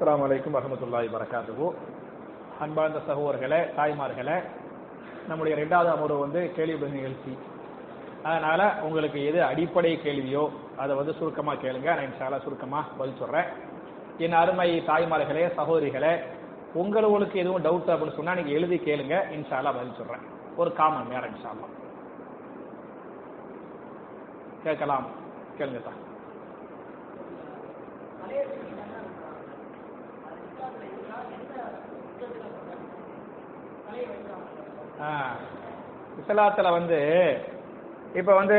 அஸ்லாம் வலைக்கும் வரமத்துல்லாய் வரகாத்துஹு அன்பார்ந்த சகோதரர்களே தாய்மார்களே நம்முடைய ரெண்டாவது அமர்வு வந்து கேள்வி நிகழ்ச்சி. அதனால உங்களுக்கு எது அடிப்படை கேள்வியோ அதை வந்து சுருக்கமா கேளுங்க. நான் இன்ஷால்லா சுருக்கமா பதில் சொல்றேன். என் அருமை தாய்மார்களே சகோதரிகளே உங்களுக்கு எதுவும் டவுட் அப்படின்னு சொன்னா நீங்க எழுதி கேளுங்க. இன்ஷாலா பதில் சொல்றேன். ஒரு காமன் நேரம் இன்ஷால்லா கேட்கலாம். கேளுங்க சார். இஸ்லாத்துல வந்து இப்ப வந்து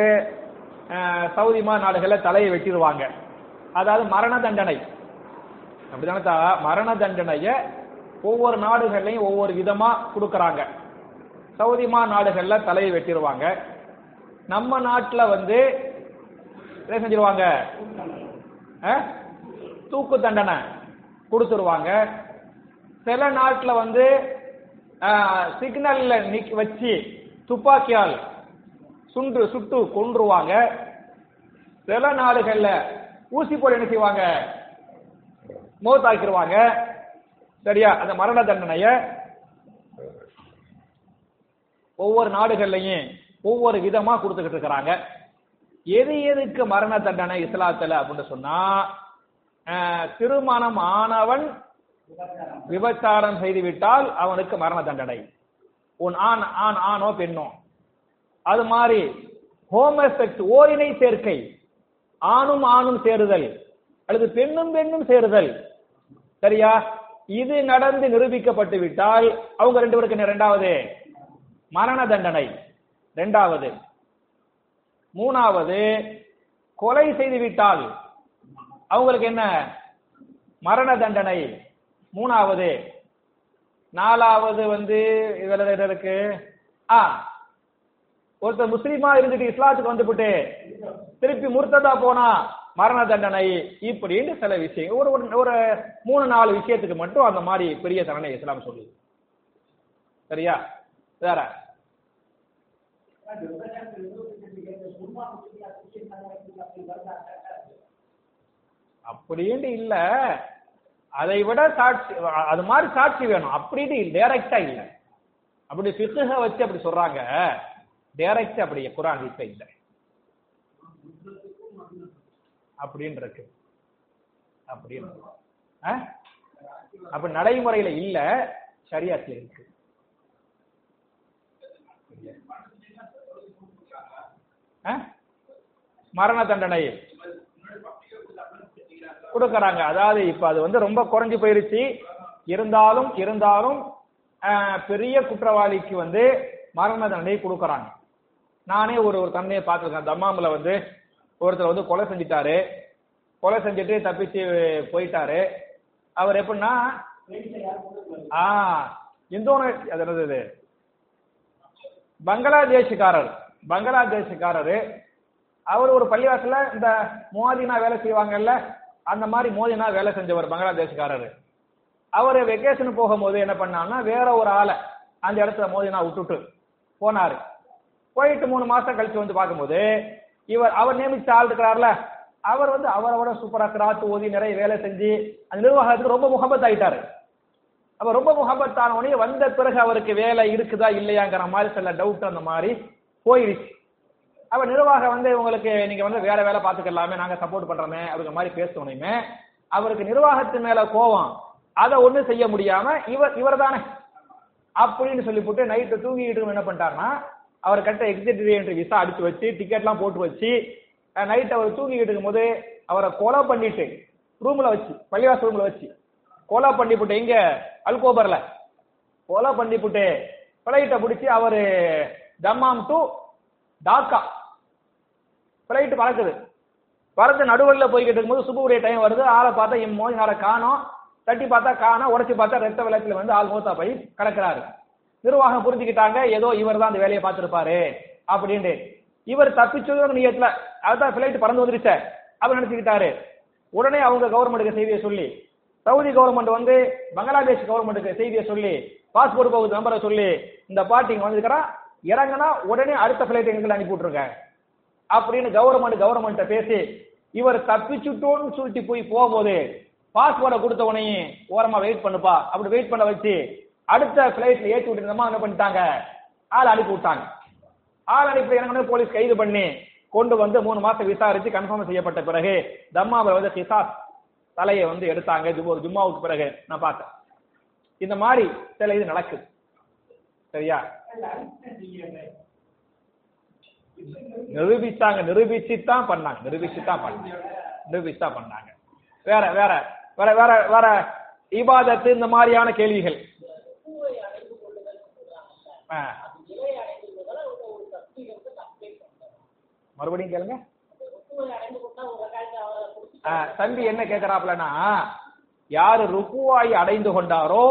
சவுதிமா நாடுகளில் நாடுகள்ல தலையை வெட்டிடுவாங்க. அதாவது மரண தண்டனை. அப்படிதானே மரண தண்டனைய ஒவ்வொரு நாடுகள்லையும் ஒவ்வொரு விதமா கொடுக்கறாங்க. சவுதிமா நாடுகளில் நாடுகள்ல தலையை வெட்டிடுவாங்க. நம்ம நாட்டுல வந்து என்ன செஞ்சிருவாங்க? தூக்கு தண்டனை கொடுத்துருவாங்க. சில நாட்டுல வந்து சிக்னல்ல நிக்க வச்சு துப்பாக்கியால் சுண்டு சுட்டு கொன்றுவாங்க. சில நாடுகள்ல ஊசி போட என்ன செய்வாங்க? மோத்தாக்கிடுவாங்க சரியா? அந்த மரண தண்டனைய ஒவ்வொரு நாடுகள்லையும் ஒவ்வொரு விதமா கொடுத்துக்கிட்டு இருக்கிறாங்க. எது எதுக்கு மரண தண்டனை இஸ்லாத்துல அப்படின்னு சொன்னா திருமணம் ஆனவன் விபச்சாரம் செய்துவிட்டால் அவனுக்கு மரண தண்டனை. உன் ஆண் ஆண் ஆணோ பெண்ணோ. அது மாதிரி ஹோமோசெக்ஸ் ஓரினை சேர்க்கை. ஆணும் ஆணும் சேருதல். அல்லது பெண்ணும் பெண்ணும் சேருதல். சரியா? இது நடந்து நிரூபிக்கப்பட்டு விட்டால் அவங்க ரெண்டு பேருக்கு என்ன இரண்டாவது? மரண தண்டனை. இரண்டாவது மூணாவது கொலை செய்து விட்டால் அவங்களுக்கு என்ன? மரண தண்டனை. மூணாவது. நாலாவது வந்து இதுல என்ன இருக்கு? ஆ ஒருத்தர் முஸ்லீமா இருந்துட்டு இஸ்லாத்துக்கு வந்துபிட்டு திருப்பி முர்த்ததா போனா மரண தண்டனை இப்படின்னு சில விஷயம் ஒரு ஒரு- மூணு நாலு விஷயத்துக்கு மட்டும் அந்த மாதிரி பெரிய தண்டனை இஸ்லாம் சொல்லுது. சரியா? வேற? அப்படின்ட்டு இல்லை. அதை விட சாட்சி அது மாதிரி சாட்சி வேணும். அப்படின்னு டைரக்டா இல்ல. அப்படி பிசுக வச்சு அப்படி சொல்றாங்க. டைரக்ட் அப்படி குரான் இப்ப இல்ல. அப்படின்னு இருக்கு. அப்படின்னு ஆ? அப்படி நடைமுறையில இல்ல சரியாத்துல இருக்கு. ஆ? மரண தண்டனை கொடுக்கறாங்க. அதாவது இப்ப அது வந்து ரொம்ப குறைஞ்சு போயிருச்சு. இருந்தாலும் இருந்தாலும் பெரிய குற்றவாளிக்கு வந்து மரண தண்டனை கொடுக்கறாங்க. நானே ஒரு ஒரு தண்டனையை பார்த்துருக்கேன். தம்மாமில் வந்து ஒருத்தர் வந்து கொலை செஞ்சிட்டாரு. கொலை செஞ்சுட்டு தப்பிச்சு போயிட்டாரு. அவர் எப்படின்னா ஆ இந்தோனேஷியா அது இது? பங்களாதேஷ்காரர். பங்களாதேஷ்காரரு. அவர் ஒரு பள்ளிவாசல இந்த மோதினா வேலை செய்வாங்கல்ல அந்த மாதிரி மோதினா வேலை செஞ்சவர் பங்களாதேஷ்காரரு. அவர் வெக்கேஷன் போகும்போது என்ன பண்ணாருன்னா வேற ஒரு ஆளை அந்த இடத்துல மோதினா விட்டுட்டு போனாரு. போயிட்டு மூணு மாசம் கழிச்சு வந்து பார்க்கும்போது இவர் அவர் நியமிச்ச ஆள் இருக்கிறார்ல அவர் வந்து அவரை விட சூப்பரா கிராத்து ஓதி நிறைய வேலை செஞ்சு அந்த நிர்வாகத்துக்கு ரொம்ப முகபத் ஆயிட்டாரு. அப்ப ரொம்ப முகபத்தான உடனே வந்த பிறகு அவருக்கு வேலை இருக்குதா இல்லையாங்கிற மாதிரி சில டவுட் அந்த மாதிரி போயிடுச்சு. அப்ப நிர்வாகம் வந்து உங்களுக்கு நீங்க வந்து வேற வேலை பார்த்துக்கலாமே நாங்க சப்போர்ட் பண்றோமே அப்படிங்கிற மாதிரி பேசணுமே அவருக்கு நிர்வாகத்து மேல கோவம் அதை ஒண்ணு செய்ய முடியாம இவர் இவர் தானே அப்படின்னு சொல்லி போட்டு நைட்டு தூங்கிட்டு என்ன பண்ணிட்டாருன்னா அவர் கட்ட எக்ஸிக்யூட்டிவ் விசா அடிச்சு வச்சு டிக்கெட்லாம் போட்டு வச்சு நைட் அவர் தூங்கிட்டு இருக்கும்போது அவரை கொலை பண்ணிட்டு ரூம்ல வச்சு பள்ளிவாசல் ரூம்ல வச்சு கொலை பண்ணிவிட்டு எங்க? அல்கோபர்ல. கொலை பண்ணிவிட்டு பிளைட்டை பிடிச்சி அவரு தம்மாம் டு டாக்கா. பிளைட் பறக்குது. பறந்து நடுவில் போய்கிட்டு இருக்கும்போது சுபுடைய டைம் வருது. ஆளை பார்த்தா என் மோதினார காணோம். தட்டி பார்த்தா காணோம். உடச்சி பார்த்தா ரத்த வெள்ளத்துல வந்து ஆள் மூத்தா போய் கிடக்குறாரு. நிர்வாகம் புரிஞ்சுக்கிட்டாங்க. ஏதோ இவர் தான் அந்த வேலையை பார்த்துருப்பாரு அப்படின்ட்டு. இவர் தப்பிச்சதும் நீயத்துல அதுதான் பிளைட் பறந்து வந்துருச்ச அவர் நினைச்சுக்கிட்டாரு. உடனே அவங்க கவர்மெண்ட்டுக்கு செய்தியை சொல்லி சவுதி கவர்மெண்ட் வந்து பங்களாதேஷ் கவர்மெண்ட்டுக்கு செய்தியை சொல்லி பாஸ்போர்ட் போகுது நம்பரை சொல்லி இந்த பார்ட்டி இங்க வந்துருக்கிறா. இறங்குனா உடனே அடுத்த பிளைட் எங்களுக்கு அனுப்பி விட்டுருங்க. அப்படின்னு கவர்மெண்ட் கவர்மெண்ட்ட பேசி இவர் தப்பிச்சுட்டோன்னு சொல்லிட்டு போய் போகும்போது பாஸ்போர்ட்டை கொடுத்த உடனே ஓரமா வெயிட் பண்ணுப்பா. அப்படி வெயிட் பண்ண வச்சு அடுத்த பிளைட்ல ஏற்றி விட்டுருந்தமா என்ன பண்ணிட்டாங்க? ஆள் அனுப்பி விட்டாங்க. ஆள் அனுப்பி என்ன போலீஸ் கைது பண்ணி கொண்டு வந்து மூணு மாசம் விசாரிச்சு கன்ஃபார்ம் செய்யப்பட்ட பிறகு தம்மாவை வந்து கிசாஸ் தலையை வந்து எடுத்தாங்க. ஒரு ஜும்மாவுக்கு பிறகு நான் பார்த்தேன். இந்த மாதிரி சில இது நடக்குது. சரியா? நிரூபிச்சாங்க நிரூபிச்சு தான் பண்ணாங்க. நிரூபிச்சு தான் பண்ணாங்க. நிரூபிச்சு தான் பண்ணாங்க. வேற வேற வேற வேற வேற இபாதத்து இந்த மாதிரியான கேள்விகள். ஆ. மறுபடியும் கேளுங்க. ஆ, தம்பி என்ன கேக்குறாப்லனா யாரு ருக்குவாய் அடைந்து கொண்டாரோ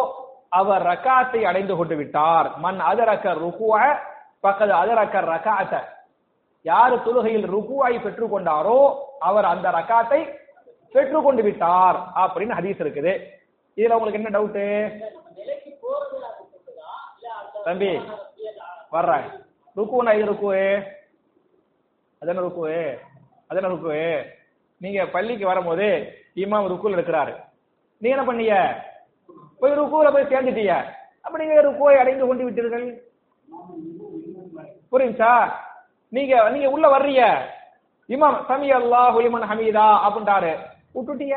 அவர் ரக்காத்தை அடைந்து கொண்டு விட்டார். மன் அதரக்க ருக்குவ பக்கது அதரக்க ரக்காத்த. யாரு தொழுகையில் ருக்குவாய் பெற்றுக்கொண்டாரோ அவர் அந்த ரக்காத்தை பெற்றுக்கொண்டு விட்டார் அப்படின்னு ஹதீஸ் இருக்குது. இதுல உங்களுக்கு என்ன டவுட்டு தம்பி வர்றேன். ருக்குனா இது ருக்கு? அதென்ன ருக்கு? அதென்ன ருக்கு? நீங்க பள்ளிக்கு வரும்போது இமாம் ருக்குல இருக்கிறாரு. நீ என்ன பண்ணிய? போய் ருக்குல போய் சேர்ந்துட்டீங்க அப்ப நீங்க ருக்குவை அடைந்து கொண்டு விட்டீர்கள். புரியுச்சா நீங்க நீங்க உள்ள வர்றீங்க. இமாம் சமி அல்லா ஹுலிமன் ஹமீதா அப்படின்றாரு. விட்டுட்டிய.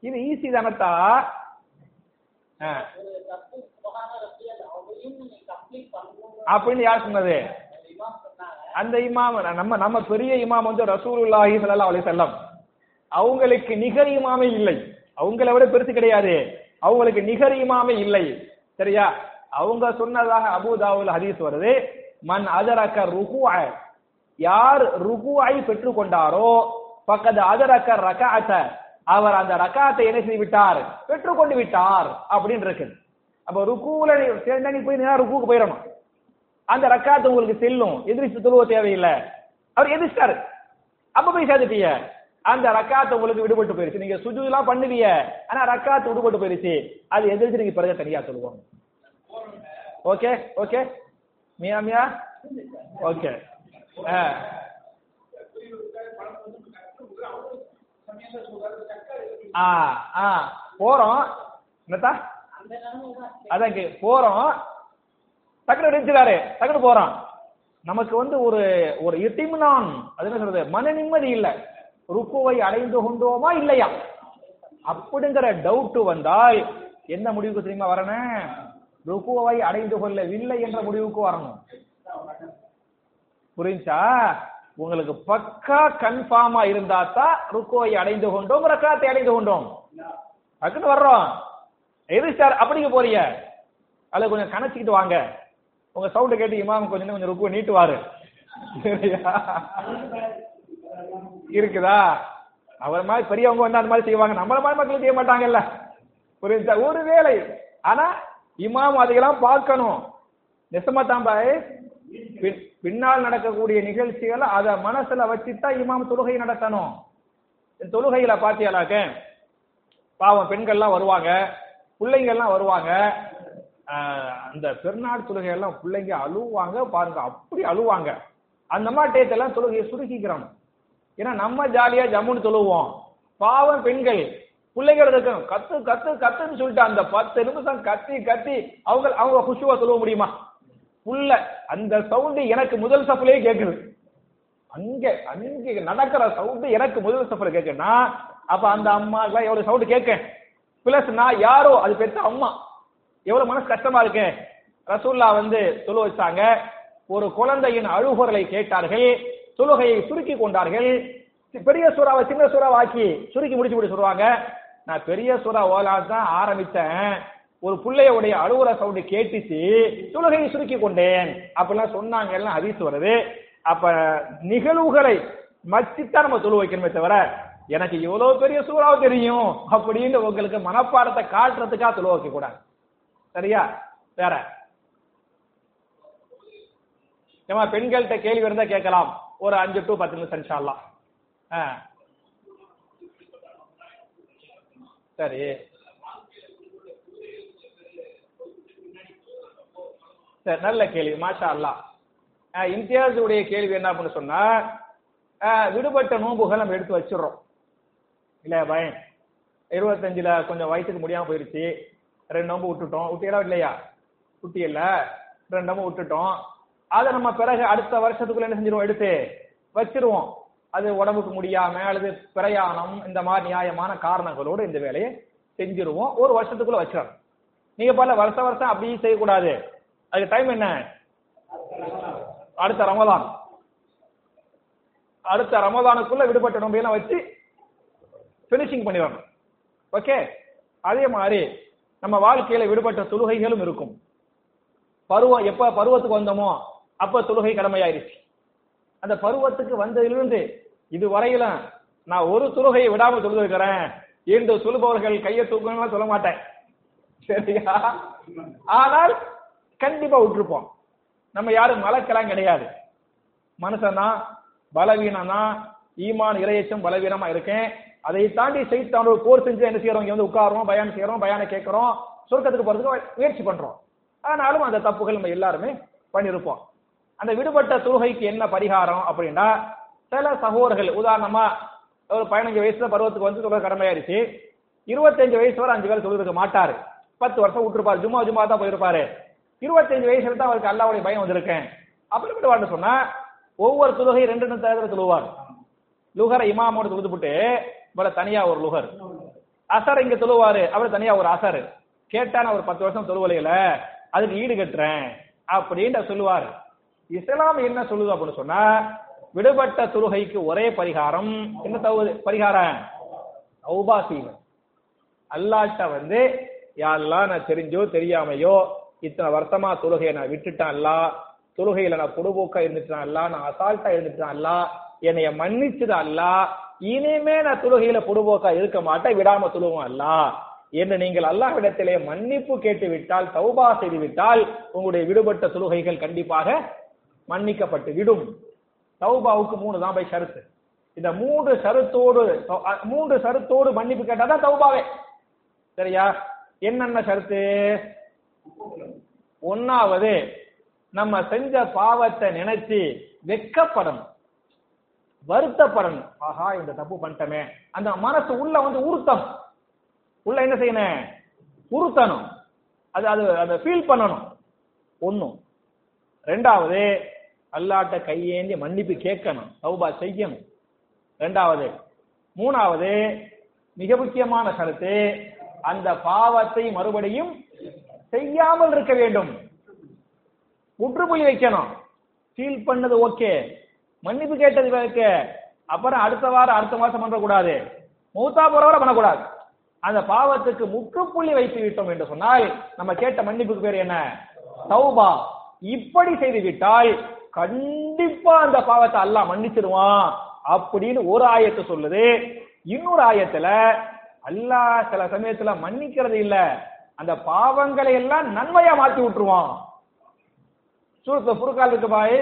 இது ஈஸி தானத்தா ஆ. அப்படின்னு யார் சொன்னது? அந்த இமாம் நம்ம நம்ம பெரிய இமாம் வந்து ரசூலுல்லாஹி ஸல்லல்லாஹு அலைஹி வஸல்லம். அவங்களுக்கு நிகர் இமாமே இல்லை. அவங்கள விட பெருசு கிடையாது. அவங்களுக்கு நிகர் இமாமே இல்லை. சரியா? அவங்க சொன்னதாக அபூதாவுல் ஹதீஸ் வருது. மன் அதரக்க ருகுஅ யார் ருகுஐ பெற்றுக் கொண்டாரோ பக்கத்து அதரக்க ரகாத்த அவர் அந்த ரக்காத்தை என்ன செய்து விட்டார் பெற்றுக்கொண்டு விட்டார் அப்படின்னு இருக்குது. அப்ப ருக்குல நீ சேர்ந்தா நீ போய் நேரா ருக்குக்கு போயிடணும். அந்த ரக்காத்து உங்களுக்கு செல்லும். எதிர்த்து தொழுவ தேவையில்லை. அவர் எதிர்த்தாரு. அப்ப போய் சேர்த்துட்டீங்க அந்த ரக்காத்து உங்களுக்கு விடுபட்டு போயிருச்சு. நீங்க சுஜூலாம் பண்ணுவீங்க ஆனா ரக்காத்து விடுபட்டு போயிருச்சு. அது எதிர்த்து நீங்க பிறகு தனியா சொல்லுவோம் ஓகே? ஓகே? மியா மியா? ஓகே ஆ. ஆ ஆ. போறோம். என்னத்தா? அதான் கே- போறோம். டக்குனு நிறுத்திடாரு டக்குனு போறான் நமக்கு வந்து ஒரு ஒரு இட்டிமினான். அது என்ன சொல்றது? மன நிம்மதி இல்ல. ருக்குவை அடைந்து கொண்டோமா இல்லையா? அப்படிங்கிற டவுட் வந்தால் என்ன முடிவுக்கு தெரியுமா வரணும் ருக்குவை அடைந்து கொள்ளவில்லை என்ற முடிவுக்கு வரணும். புரிஞ்சா? உங்களுக்கு பக்கா கன்ஃபார்மா இருந்தா தான் ருக்குவை அடைந்து கொண்டோம் ரக்காத்தை அடைந்து கொண்டோம். டக்குன்னு வர்றோம். எது சார் அப்படிங்க போறீங்க? அதுல கொஞ்சம் கணச்சிக்கிட்டு வாங்க. உங்க சவுண்ட் கேட்டு இமாம் கொஞ்சம் கொஞ்சம் ருக்குவை நீட்டுவாரு. இருக்குதா? அவர் மாதிரி பெரியவங்க வந்து அந்த மாதிரி செய்வாங்க. நம்மள மாதிரி மக்கள் செய்ய மாட்டாங்கல்ல. புரியுதா ஒரு வேலை ஆனா இமாம் அதையெல்லாம் பார்க்கணும். நெசமா தான் பாய். பின்னால் நடக்கக்கூடிய நிகழ்ச்சிகளை அத மனசுல வச்சுதான் இமாம் தொழுகை நடத்தணும். தொழுகையில பாத்தியாலாக்க பாவம் பெண்கள்லாம் வருவாங்க பிள்ளைங்கள்லாம் வருவாங்க. அந்த பெருநாள் தொழுகையெல்லாம் பிள்ளைங்க அழுவாங்க பாருங்க அப்படி அழுவாங்க. அந்த மாட்டேத்தெல்லாம் தொழுகையை சுருக்கிக்கிறோம். ஏன்னா நம்ம ஜாலியா ஜம்முன்னு தொழுவோம். பாவம் பெண்கள் பிள்ளைகள் இருக்கும் கத்து கத்து கத்துன்னு சொல்லிட்டு அந்த பத்து நிமிஷம் கத்தி கத்தி அவங்க அவங்க குஷுவா சொல்ல முடியுமா? புள்ள அந்த சவுண்டு எனக்கு முதல் சஃப்லயே கேக்குது. அங்க அங்க நடக்கிற சவுண்டு எனக்கு முதல் சஃப்ல கேக்குன்னா அப்ப அந்த அம்மா எவ்வளவு சவுண்டு கேட்க பிளஸ் நான் யாரோ அது பெற்ற அம்மா. எவ்வளவு மனசு கஷ்டமா இருக்கேன் ரசூல்லா வந்து தொழு வச்சாங்க ஒரு குழந்தையின் அழுகுறலை கேட்டார்கள் தொழுகையை சுருக்கி கொண்டார்கள். பெரிய சூறாவை சின்ன சூறாவை ஆக்கி சுருக்கி முடிச்சு முடிச்சு சொல்லுவாங்க. நான் பெரிய சூறா ஓலான்னு தான் ஆரம்பித்தேன். ஒரு பிள்ளையோடைய அழுவுற சவுண்டு கேட்டுச்சு தொழுகையை சுருக்கி கொண்டேன். அப்படிலாம் சொன்னாங்க எல்லாம் ஹதீஸ் வருது. அப்ப நிகழ்வுகளை மச்சித்தான் நம்ம தொழு வைக்கணுமே தவிர எனக்கு இவ்வளவு பெரிய சூறாவை தெரியும் அப்படின்னு உங்களுக்கு மனப்பாடத்தை காட்டுறதுக்காக தொழு வைக்க கூடாது. சரியா? வேற. ஏமா பெண்கள்கிட்ட கேள்வி இருந்தா கேட்கலாம். ஒரு அஞ்சு டு பத்து நிமிஷம் இன்ஷால்லாம் ஆ சரி சரி நல்ல கேள்வி. மாஷா அல்லா அஹ், இம்தியாஸுடைய கேள்வி என்ன அப்படின்னு சொன்னா விடுபட்ட நோன்புகள் நம்ம எடுத்து வச்சிடுறோம். இல்ல பயன். இருபத்தஞ்சுல கொஞ்சம் வயசுக்கு முடியாம போயிருச்சு. ரெண்டு நோம்பு விட்டுட்டோம். விட்டியலா இல்லையா? குட்டி இல்ல ரெண்டு நோம்பு விட்டுட்டோம். அதை நம்ம பிறகு அடுத்த வருஷத்துக்குள்ள என்ன செஞ்சிருவோம்? எடுத்து வச்சிருவோம். அது உடம்புக்கு முடியாம அல்லது பிரயாணம் இந்த மாதிரி நியாயமான காரணங்களோடு இந்த வேலையை செஞ்சிருவோம். ஒரு வருஷத்துக்குள்ள வச்சிடணும். நீங்க பல வருஷ வருஷம் அப்படியே செய்யக்கூடாது. அதுக்கு டைம் என்ன? அடுத்த ரமதான். அடுத்த ரமதானுக்குள்ள விடுபட்ட நோம்பையெல்லாம் வச்சு பினிஷிங் பண்ணிடணும். ஓகே அதே மாதிரி நம்ம வாழ்க்கையில விடுபட்ட தொழுகைகளும் இருக்கும். பருவம் எப்ப பருவத்துக்கு வந்தோமோ அப்ப தொழுகை கடமையாயிருச்சு. அந்த பருவத்துக்கு வந்ததிலிருந்து இது வரையில நான் ஒரு தொழுகையை விடாம தொழுதுக்கிறேன் என்று சொல்லுபவர்கள் கையை தூக்கணும் சொல்ல மாட்டேன். சரியா? ஆனால் கண்டிப்பா விட்டுருப்போம். நம்ம யாரும் மலக்கெல்லாம் கிடையாது. மனுஷனா தான் ஈமான் இறையச்சும் பலவீனமா இருக்கேன். அதை தாண்டி செய்தான போர் செஞ்சு என்ன செய்யறோம்? இங்க வந்து உட்காரோம் பயான் செய்யறோம் பயானை கேட்கிறோம் சொர்க்கத்துக்கு போறதுக்கு முயற்சி பண்றோம். ஆனாலும் அந்த தப்புகள் நம்ம எல்லாருமே பண்ணியிருப்போம் அந்த விடுபட்ட தொழுகைக்கு என்ன பரிகாரம் அப்படின்னா சில சகோதரர்கள் உதாரணமா ஒரு பதினஞ்சு வயசுல பருவத்துக்கு வந்து தொழுகை கடமையாயிருச்சு இருபத்தஞ்சு வயசு வரை அஞ்சு பேர் தொழுதுக்க மாட்டாரு. பத்து வருஷம் விட்டுருப்பாரு. ஜும்மா ஜும்மா தான் போயிருப்பாரு. இருபத்தஞ்சு வயசுல தான் அவருக்கு அல்லாவுடைய பயம் வந்திருக்கேன் அப்படி சொன்னா ஒவ்வொரு தொழுகை ரெண்டு ரெண்டு தடவை தொழுவார். லுகரை இமாமோடு தொழுதுபுட்டு இவரை தனியா ஒரு லுகர். அசர் இங்க தொழுவாரு. அவர் தனியா ஒரு அசர். கேட்டா நான் ஒரு பத்து வருஷம் தொழுவலையில அதுக்கு ஈடு கட்டுறேன். அப்படின்ற சொல்லுவாரு. இஸ்லாம் என்ன சொல்லுது அப்படின்னு சொன்னா விடுபட்ட தொழுகைக்கு ஒரே பரிகாரம் என்ன தவறு பரிகாரம்? தௌபா செய்வது அல்லாட்ட வந்து யாரெல்லாம் நான் தெரிஞ்சோ தெரியாமையோ இத்தனை வருஷமா தொழுகையை நான் விட்டுட்டேன் அல்ல தொழுகையில நான் பொடுபோக்கா இருந்துட்டேன் அல்லா நான் அசால்ட்டா இருந்துட்டேன் அல்ல என்னைய மன்னிச்சது அல்லா இனிமே நான் தொழுகையில பொடுபோக்கா இருக்க மாட்டேன் விடாம தொழுவோம் அல்லா என்று நீங்கள் அல்லாஹ்விடத்திலே மன்னிப்பு கேட்டு விட்டால் தௌபா செய்து விட்டால் உங்களுடைய விடுபட்ட தொழுகைகள் கண்டிப்பாக மன்னிக்கப்பட்டு விடும். தௌபாவுக்கு மூணு தான் பை ஷருத்து. இந்த மூன்று ஷருத்தோடு மூன்று ஷருத்தோடு மன்னிப்பு கேட்டாதான் தௌபாவே. சரியா? என்னென்ன ஷருத்து? ஒன்னாவது நம்ம செஞ்ச பாவத்தை நினைச்சு வெக்கப்படணும். வருத்தப்படணும். ஆஹா இந்த தப்பு பண்ணிட்டமே. அந்த மனசு உள்ள வந்து உருத்தம் உள்ள என்ன செய்யணும்? உருத்தணும் அது அது அதை ஃபீல் பண்ணணும். ஒன்னும் ரெண்டாவது அல்லாட்ட கையேந்தி மன்னிப்பு கேட்கணும் சௌபா செய்யணும். ரெண்டாவது மூணாவது மிக முக்கியமான கருத்து அந்த பாவத்தை மறுபடியும் செய்யாமல் இருக்க வேண்டும். முற்றுப்புள்ளி வைக்கணும். ஃபீல் பண்ணது ஓகே மன்னிப்பு கேட்டது வைக்க அப்புறம் அடுத்த வாரம் அடுத்த மாசம் பண்ணக்கூடாது. மூத்தா போறவரை பண்ணக்கூடாது. அந்த பாவத்துக்கு முற்றுப்புள்ளி வைத்து விட்டோம் என்று சொன்னால் நம்ம கேட்ட மன்னிப்புக்கு பேர் என்ன? சௌபா இப்படி செய்து விட்டால் கண்டிப்பா அந்த பாவத்தை அல்லாஹ் மன்னிச்சிருவான் அப்படின்னு ஒரு ஆயத்தை சொல்லுது. இன்னொரு ஆயத்துல அல்லாஹ் சில சமயத்துல மன்னிக்கிறது இல்ல. அந்த பாவங்களை எல்லாம் நன்மையா மாத்தி விட்டுருவான். சூரத்து புருக்கால் இருக்கு பாய்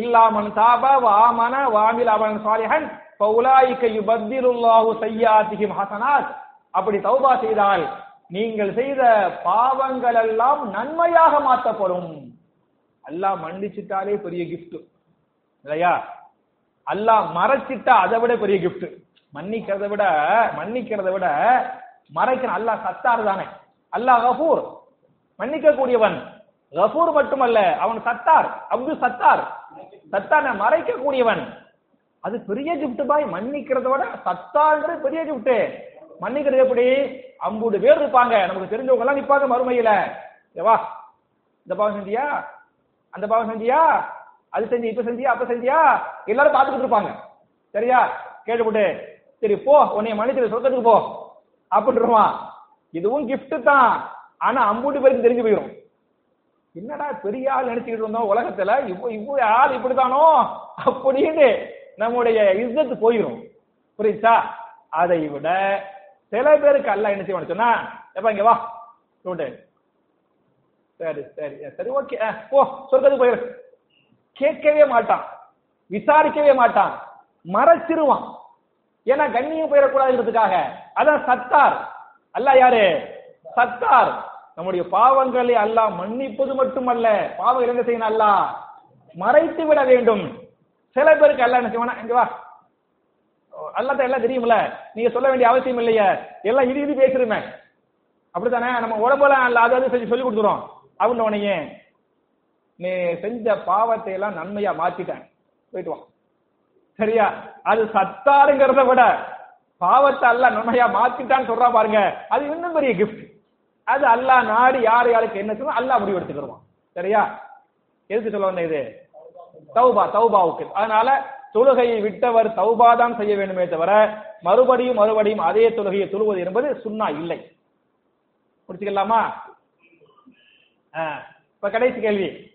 இல்லாமன் தாப வாமன வாமில் அவன் சாலிஹன் பௌலாயிக்க யுபத்திலுல்லாஹு சய்யாத்திஹிம் ஹசனாத். அப்படி தௌபா செய்தால் நீங்கள் செய்த பாவங்கள் எல்லாம் நன்மையாக மாற்றப்படும். அல்லாஹ் மன்னிச்சிட்டாலே பெரிய கிஃப்ட் இல்லையா? அல்லாஹ் மறைச்சிட்டா அதை விட பெரிய கிஃப்ட் மன்னிக்கிறத விட மன்னிக்கிறத விட மறைக்கிற அல்லாஹ் சத்தார் தானே. அல்லாஹ் கபூர் மன்னிக்க கூடியவன் கபூர் மட்டுமல்ல அவன் சத்தார். அப்து சத்தார். சத்தான மறைக்க கூடியவன் அது பெரிய கிஃப்ட் பாய் மன்னிக்கிறத விட சத்தான்றது பெரிய கிஃப்ட் மன்னிக்கிறது எப்படி? ஐம்பது பேர் இருப்பாங்க. நமக்கு தெரிஞ்சவங்க எல்லாம் நிப்பாங்க மறுமையில. வா இந்த பாவம் செஞ்சியா? அந்த பாவம் செஞ்சியா? அது செஞ்சு இப்ப செஞ்சியா அப்ப செஞ்சியா? எல்லாரும் பாத்துக்கிட்டு இருப்பாங்க சரியா? கேட்டுப்பட்டு சரி போ. உன்னைய மன்னிச்சு சொர்க்கத்துக்கு போ. அப்படின்றான் இதுவும் கிஃப்ட் தான். ஆனா அம்பூட்டி பேருக்கு தெரிஞ்சு போயிடும் என்னடா பெரிய ஆள் நினைச்சுக்கிட்டு இருந்தோம் உலகத்துல? இப்போ இவ்வளவு ஆள் இப்படித்தானோ? அப்படின்னு நம்முடைய இஸ்ஸத்து போயிடும் புரியுதா? அதை விட சில பேருக்கு அல்ல என்ன செய்வான்னு சொன்னா எப்ப இங்க வா. சொல்லிட்டு சரி சரி. சரி ஓகே ஓ சொர்க்கத்துக்கு போயிரு. கேட்கவே மாட்டான். விசாரிக்கவே மாட்டான். மறைச்சிருவான். ஏன்னா கண்ணியம் போயிடக்கூடாதுங்கிறதுக்காக. அதான் சத்தார். அல்ல யாரு? சத்தார். நம்முடைய பாவங்களை அல்லாஹ் மன்னிப்பது மட்டுமல்ல. பாவங்கள் என்ன செய்யணும் அல்லாஹ்? மறைத்து விட வேண்டும். சில பேருக்கு அல்ல என்ன செய்வானா இங்க வா. அல்லாத எல்லாம் தெரியுமில்ல நீங்க சொல்ல வேண்டிய அவசியம் இல்லையே. எல்லாம் இது இது பேசுறமே அப்படித்தானே? நம்ம உடம்புல அல்ல அதாவது செஞ்சு சொல்லி கொடுத்துறோம் அப்படின்னு உடனே நீ செஞ்ச பாவத்தை எல்லாம் நன்மையா மாத்திட்டேன். போயிட்டு வா. சரியா? அது சத்தாருங்கிறத விட பாவத்தை அல்ல நன்மையா மாத்திட்டான்னு சொல்றா பாருங்க. அது இன்னும் பெரிய கிஃப்ட் அது அல்லா நாடு யார் யாருக்கு என்ன சொல்லும் அல்லா முடிவு எடுத்துக்கிடுவான் சரியா? எதுக்கு சொல்ல வந்த இது? தௌபா தௌபாவுக்கு. அதனால தொழுகையை விட்டவர் தௌபா தான் செய்ய வேண்டுமே தவிர மறுபடியும் மறுபடியும் அதே தொழுகையை தொழுவது என்பது சுன்னா இல்லை. முடிச்சுக்கலாமா ஆ, இப்ப கடைசி கேள்வி.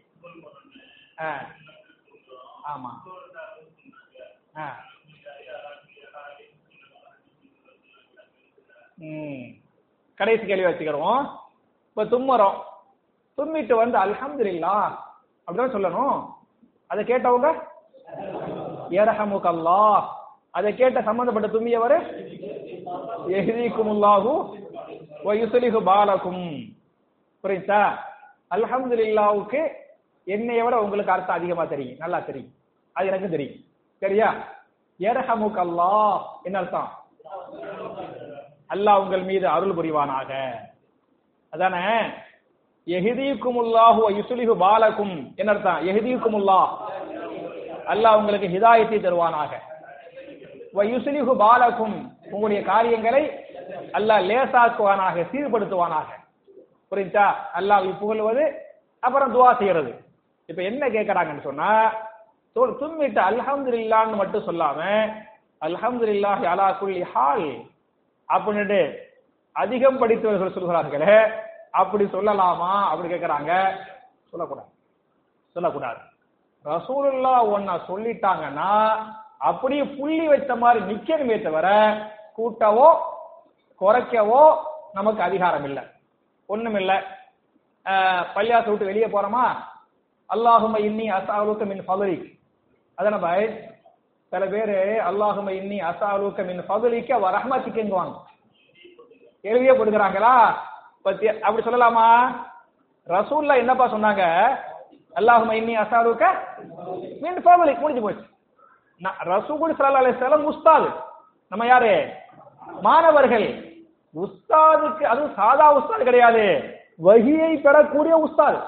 ஆ, ஆமா. ஆ. ம். கடைசி கேள்வி வச்சுக்கிறோம். இப்ப தும்முறோம் தும்மிட்டு வந்து அல்ஹம்துலில்லாஹ் அப்படிதான் சொல்லணும். அதை கேட்டவங்க? யர்ஹமுகல்லாஹ் அதை கேட்ட சம்பந்தப்பட்ட தும்மியவர் யஹ்திகுமுல்லாஹு வ பாலகும். புரியுதா? அல்ஹம்துலில்லாஹ்வுக்கு என்னைய விட உங்களுக்கு அர்த்தம் அதிகமா தெரியும். நல்லா தெரியும். அது எனக்கு தெரியும். சரியா? யர்ஹமுகல்லாஹ் என்ன அர்த்தம்? அல்லாஹ் உங்கள் மீது அருள் புரிவானாக. அதானே? எஹிதீக்குமுல்லாஹு யுசுலிஹு பாலக்கும் என்ன அர்த்தம்? எஹிதீக்குமுல்லாஹ். அல்லாஹ் உங்களுக்கு ஹிதாயத்தை தருவானாக. வ யுஸ்லிஹு பாலக்கும் உங்களுடைய காரியங்களை அல்லாஹ் லேசாக்குவானாக சீர்படுத்துவானாக. புரிஞ்சா அல்லாஹ் புகழ்வது அப்புறம் துவா செய்யறது. இப்ப என்ன கேட்கறாங்கன்னு சொன்னா தும்மிட்டு தும்மிட்டு அல்ஹம்துலில்லாஹ்னு மட்டும் சொல்லாம அல்ஹம்துலில்லாஹி அலா குல்லி ஹால் அப்படின்ட்டு அதிகம் படித்தவர்கள் சொல்கிறார்களே அப்படி சொல்லலாமா? அப்படி கேட்கறாங்க சொல்லக்கூடாது. சொல்லக்கூடாது. ரசூலுல்லா ஒன்ன சொல்லிட்டாங்கன்னா அப்படியே புள்ளி வைத்த மாதிரி நிக்கணுமே தவிர கூட்டவோ குறைக்கவோ நமக்கு அதிகாரம் இல்லை. ஒண்ணும் இல்லை பள்ளியாசை விட்டு வெளியே போறோமா? அல்லாஹும இன்னி அசாலுக்க மின் ஃபதலிக் அதான பாய் சில பேரு அல்லாஹும இன்னி அசாலுக்க மின் ஃபதலிக்க வ ரஹ்மத்திக்குங்குவாங்க கேள்வியே போட்டுக்கிறாங்களா பத்தி அப்படி சொல்லலாமா? ரசூல்லா என்னப்பா சொன்னாங்க? அல்லாஹும இன்னி அசாலுக்க மின் ஃபதலிக் முடிஞ்சு போச்சு. நான் ரசூல் ஸல்லல்லாஹு அலைஹி வஸல்லம் நம்ம யாரு? மாணவர்கள். உஸ்தாதுக்கு அதுவும் சாதா உஸ்தாது கிடையாது. வகியை பெறக்கூடிய உஸ்தாது.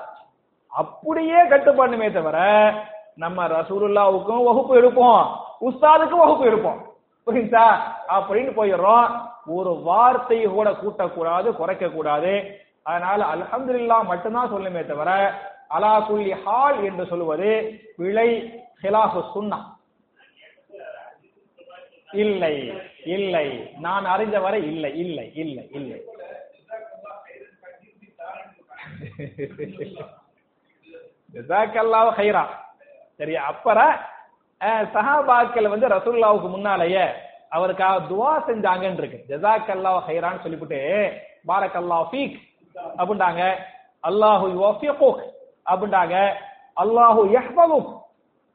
அப்படியே கட்டுப்பாடுமே தவிர நம்ம ரசூலுல்லாவுக்கும் வகுப்பு எடுப்போம். உஸ்தாதுக்கும் வகுப்பு எடுப்போம். புரியுதா? அப்படின்னு போயிடுறோம். ஒரு வார்த்தையை கூட கூட்டக்கூடாது குறைக்க கூடாது அதனால அலமதுல்லா மட்டும்தான் சொல்லுமே தவிர அலா குல்லி ஹால் என்று சொல்லுவது விளை ஹிலாஃபு சுன்னா. இல்லை இல்லை. நான் அறிந்தவரை இல்லை இல்லை இல்லை இல்லை. ஜஸாக்கல்லாஹு ஹைரா சரியா? அப்புறம் சஹாபாக்கள் வந்து ரசூல்லாவுக்கு முன்னாலேயே அவருக்காக துவா செஞ்சாங்கன்னு இருக்கு ஜஸாக்கல்லாஹு ஹைரான்னு சொல்லிவிட்டு பாரக்கல்லாஹு ஃபீக் அப்படின்ட்டாங்க அல்லாஹு யுவஃபிகுக் அப்படின்டாங்க அல்லாஹு யஹ்ஃபதுக்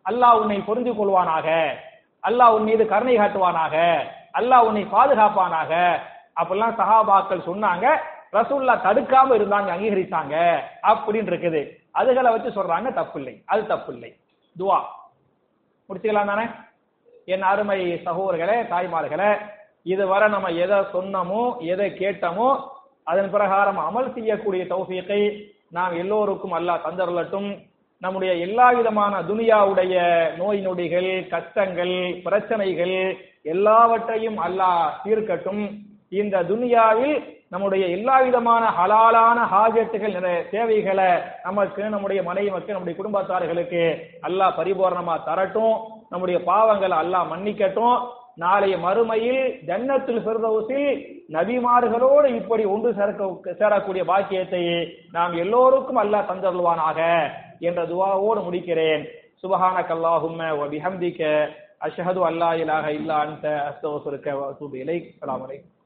அல்லாஹ் உன்னை புரிந்து கொள்வானாக அல்லாஹ் உன் மீது கருணை காட்டுவானாக அல்லாஹ் உன்னை பாதுகாப்பானாக. அப்படிலாம் சஹாபாக்கள் சொன்னாங்க. ரசூல்லா தடுக்காம இருந்தாங்க அங்கீகரித்தாங்க அப்படின்னு இருக்குது. அதுகளை வச்சு சொல்றாங்க தப்பில்லை. அது தப்பு இல்லை துவா. முடிச்சுக்கலாம் தானே? என் அருமை சகோதரர்களே தாய்மார்களே இதுவரை நம்ம எதை சொன்னமோ எதை கேட்டமோ அதன் பிரகாரம் அமல் செய்யக்கூடிய தௌஃபீக்கை நாம் எல்லோருக்கும் அல்லாஹ் தந்தருளட்டும் நம்முடைய எல்லா விதமான துனியாவுடைய நோய் நொடிகள் கஷ்டங்கள் பிரச்சனைகள் எல்லாவற்றையும் அல்லாஹ் தீர்க்கட்டும். இந்த துனியாவில் நம்முடைய எல்லா விதமான ஹலாலான ஹாஜட்டுகள் நிறைய தேவைகளை நமக்கு நம்முடைய மனைவி மக்கள் நம்முடைய குடும்பத்தார்களுக்கு அல்லாஹ் பரிபூரணமா தரட்டும். நம்முடைய பாவங்களை அல்லாஹ் மன்னிக்கட்டும். நாளைய மறுமையில் ஜன்னத்தில் சிறுதவுசி நபிமார்களோடு இப்படி ஒன்று சேர்க்க சேரக்கூடிய பாக்கியத்தை நாம் எல்லோருக்கும் அல்லாஹ் தந்தருள்வானாக. என்ற துவாவோடு முடிக்கிறேன். சுபஹான அல்லாஹும்ம வ பிஹம்திக அஷ்ஹது அல்லா இலாஹ இல்லா அன்த. அஸ்தக்ஃபிருக்க வ அத்தூபு இலைக். அஸ்ஸலாமு அலைக்கும்.